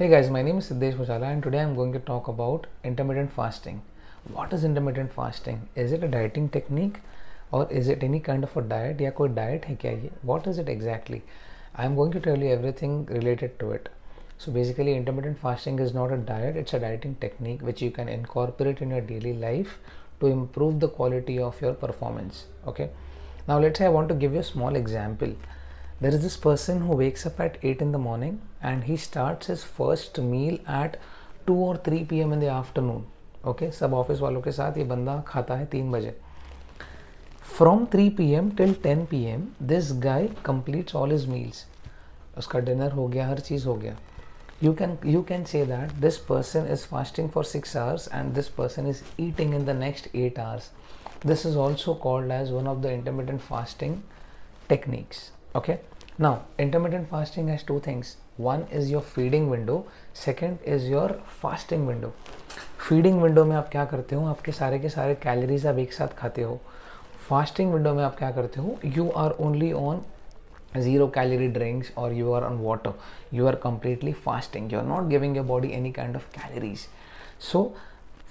Hey guys, my name is Siddesh Bhujala and today I'm going to talk about intermittent fasting. What is intermittent fasting? Is it a dieting technique or is it any kind of a diet या कोई diet है क्या ये? What is it exactly? I'm going to tell you everything related to it. So basically intermittent fasting is not a diet, it's a dieting technique which you can incorporate in your daily life to improve the quality of your performance. Okay. Now let's say I want to give you a small example. there is this person who wakes up at 8 in the morning and he starts his first meal at 2 और 3 P M in the afternoon okay सब office वालों के साथ ये बंदा खाता है तीन बजे from 3 P M till 10 P M this guy completes all is meals उसका डिनर हो गया हर चीज़ हो गया you can you can say that this person is fasting for six hours and this person is eating in the next eight hours this is also called as one of the intermittent fasting techniques okay? Now intermittent fasting has two things one is your feeding window second is your fasting window feeding window में आप क्या करते हो आपके सारे के सारे calories आप एक साथ खाते हो फास्टिंग विंडो में आप क्या करते हो you are only on zero calorie drinks or you are on water you are completely fasting you are not giving your body any kind of calories so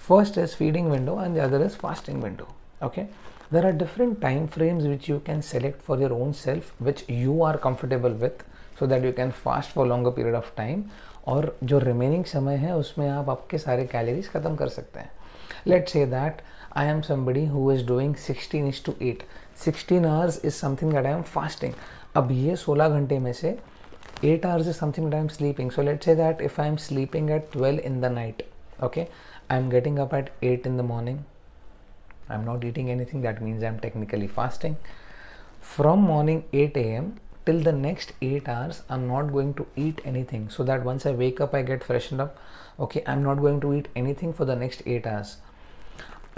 first is feeding window and the other is fasting window okay there are different time frames which you can select for your own self which you are comfortable with so that you can fast for longer period of time और जो remaining समय है उसमें आप आपके सारे calories ख़त्म कर सकते हैं let say that I am somebody who is doing 16 is to 8 16 hours is something that I am fasting अब ये 16 घंटे में से 8 hours is something that I'm sleeping. So let's say that if I'm sleeping at 12 in the night, okay, I'm getting up at 8 in the morning. I'm not eating anything. That means I'm technically fasting. From morning 8 a.m. till the next 8 hours, I'm not going to eat anything. So that once I wake up, I get freshened up. Okay, I'm not going to eat anything for the next 8 hours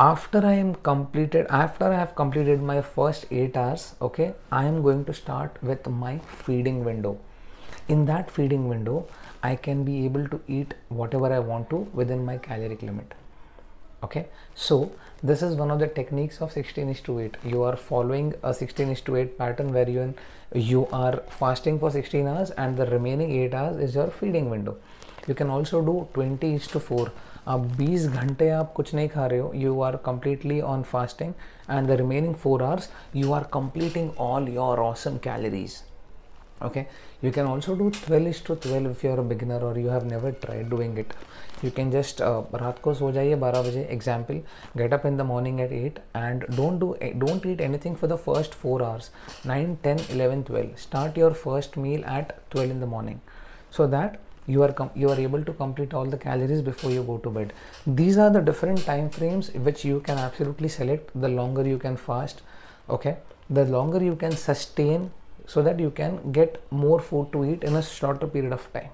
after i am completed after i have completed my first 8 hours okay i am going to start with my feeding window in that feeding window i can be able to eat whatever i want to within my caloric limit okay so this is one of the techniques of 16 is to 8 you are following a 16 is to 8 pattern where you you are fasting for 16 hours and the remaining 8 hours is your feeding window you can also do 20 is to 4 आप 20 घंटे आप कुछ नहीं खा रहे हो you are completely on fasting and the remaining four hours you are completing all your awesome calories okay you can also do 12 is to 12 if you're a beginner or you have never tried doing it you can just uh, रात को सो जाइए 12 बजे example get up in the morning at 8 and don't do don't eat anything for the first 4 hours 9 10 11 12 start your first meal at 12 in the morning so that you are you are able to complete all the calories before you go to bed these are the different time frames which you can absolutely select the longer you can fast okay the longer you can sustain so that you can get more food to eat in a shorter period of time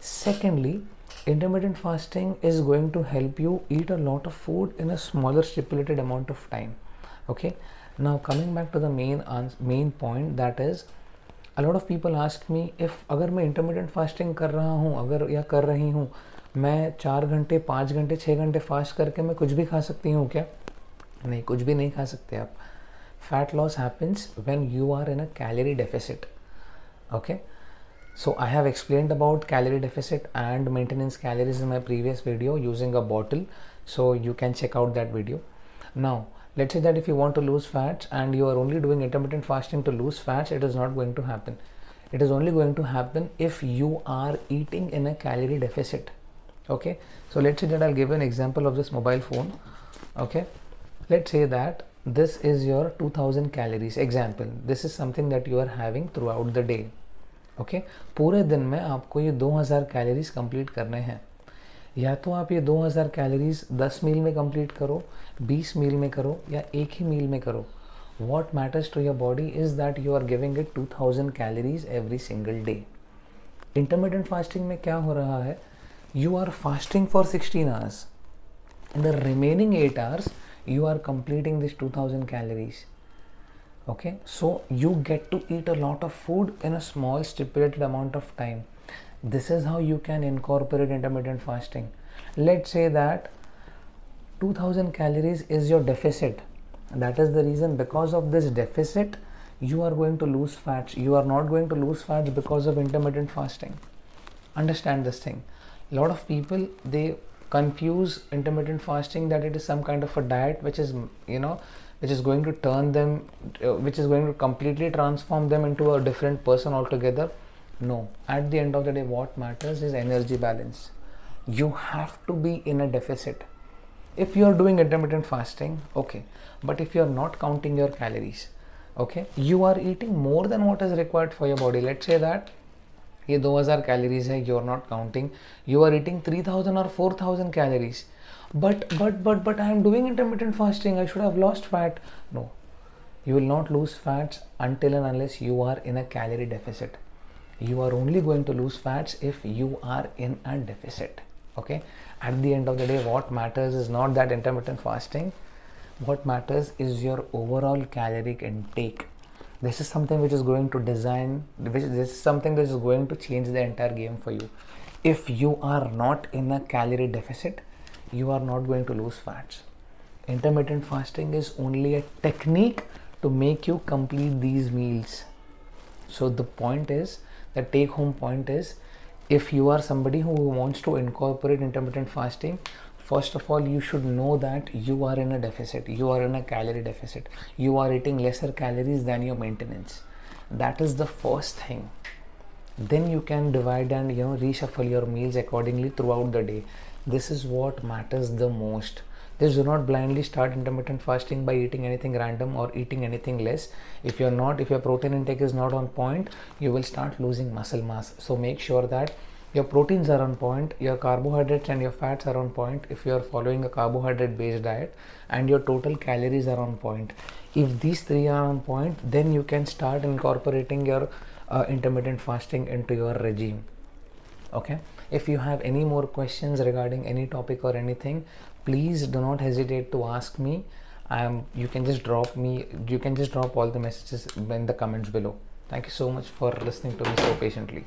secondly intermittent fasting is going to help you eat a lot of food in a smaller stipulated amount of time okay now coming back to the main main point that is a lot of people ask me if अगर मैं intermittent fasting कर रहा हूँ अगर या कर रही हूँ मैं चार घंटे पाँच घंटे छः घंटे फास्ट करके मैं कुछ भी खा सकती हूँ क्या नहीं कुछ भी नहीं खा सकते आप fat loss happens when you are in a calorie deficit. Okay? So i have explained about calorie deficit and maintenance calories in my previous video using a bottle. So you can check out that video. Now let's say that if you want to lose fats and you are only doing intermittent fasting to lose fats it is not going to happen. It is only going to happen if you are eating in a calorie deficit. Okay? So let's say that i'll give an example of this mobile phone. Okay? Let's say that this is your 2000 calories example this is something that you are having throughout the day okay पूरे दिन में आपको ये 2000 calories complete करने हैं या तो आप ये 2000 कैलोरीज 10 मील में कंप्लीट करो 20 मील में करो या एक ही मील में करो what matters to your body is that you are giving it 2000 calories every single day intermittent fasting में क्या हो रहा है you are fasting for 16 hours in the remaining 8 hours you are completing this 2000 calories okay? So you get to eat a lot of food in a small stipulated amount of time. This is how you can incorporate intermittent fasting. Let's say that 2000 calories is your deficit. That is the reason because of this deficit you are going to lose fats. You are not going to lose fats because of intermittent fasting. Understand this thing. A lot of people they confuse intermittent fasting that it is some kind of a diet which is you know which is going to turn them uh, which is going to completely transform them into a different person altogether? No. At the end of the day what matters is energy balance. You have to be in a deficit. If you are doing intermittent fasting okay. But if you are not counting your calories okay you are eating more than what is required for your body. Let's say that ये 2000 calories है you are not counting you are eating 3000 or 4000 calories but but but but i am doing intermittent fasting i should have lost fat no you will not lose fats until and unless you are in a calorie deficit you are only going to lose fats if you are in a deficit okay at the end of the day what matters is not that intermittent fasting what matters is your overall caloric intake this is something which is going to design which this is something that is going to change the entire game for you. If you are not in a calorie deficit you are not going to lose fats. Intermittent fasting is only a technique to make you complete these meals. So the point is the take home point is if you are somebody who wants to incorporate intermittent fasting first of all you should know that you are in a deficit. You are in a calorie deficit. You are eating lesser calories than your maintenance. That is the first thing. Then you can divide and you know reshuffle your meals accordingly throughout the day. This is what matters the most. Just do not blindly start intermittent fasting by eating anything random or eating anything less. If you're not if your protein intake is not on point you will start losing muscle mass. So make sure that your proteins are on point your carbohydrates and your fats are on point if you are following a carbohydrate based diet and your total calories are on point. If these three are on point then you can start incorporating your uh, intermittent fasting into your regime. Okay? If you have any more questions regarding any topic or anything please do not hesitate to ask me. Um, you can just drop me you can just drop all the messages in the comments below. Thank you so much for listening to me so patiently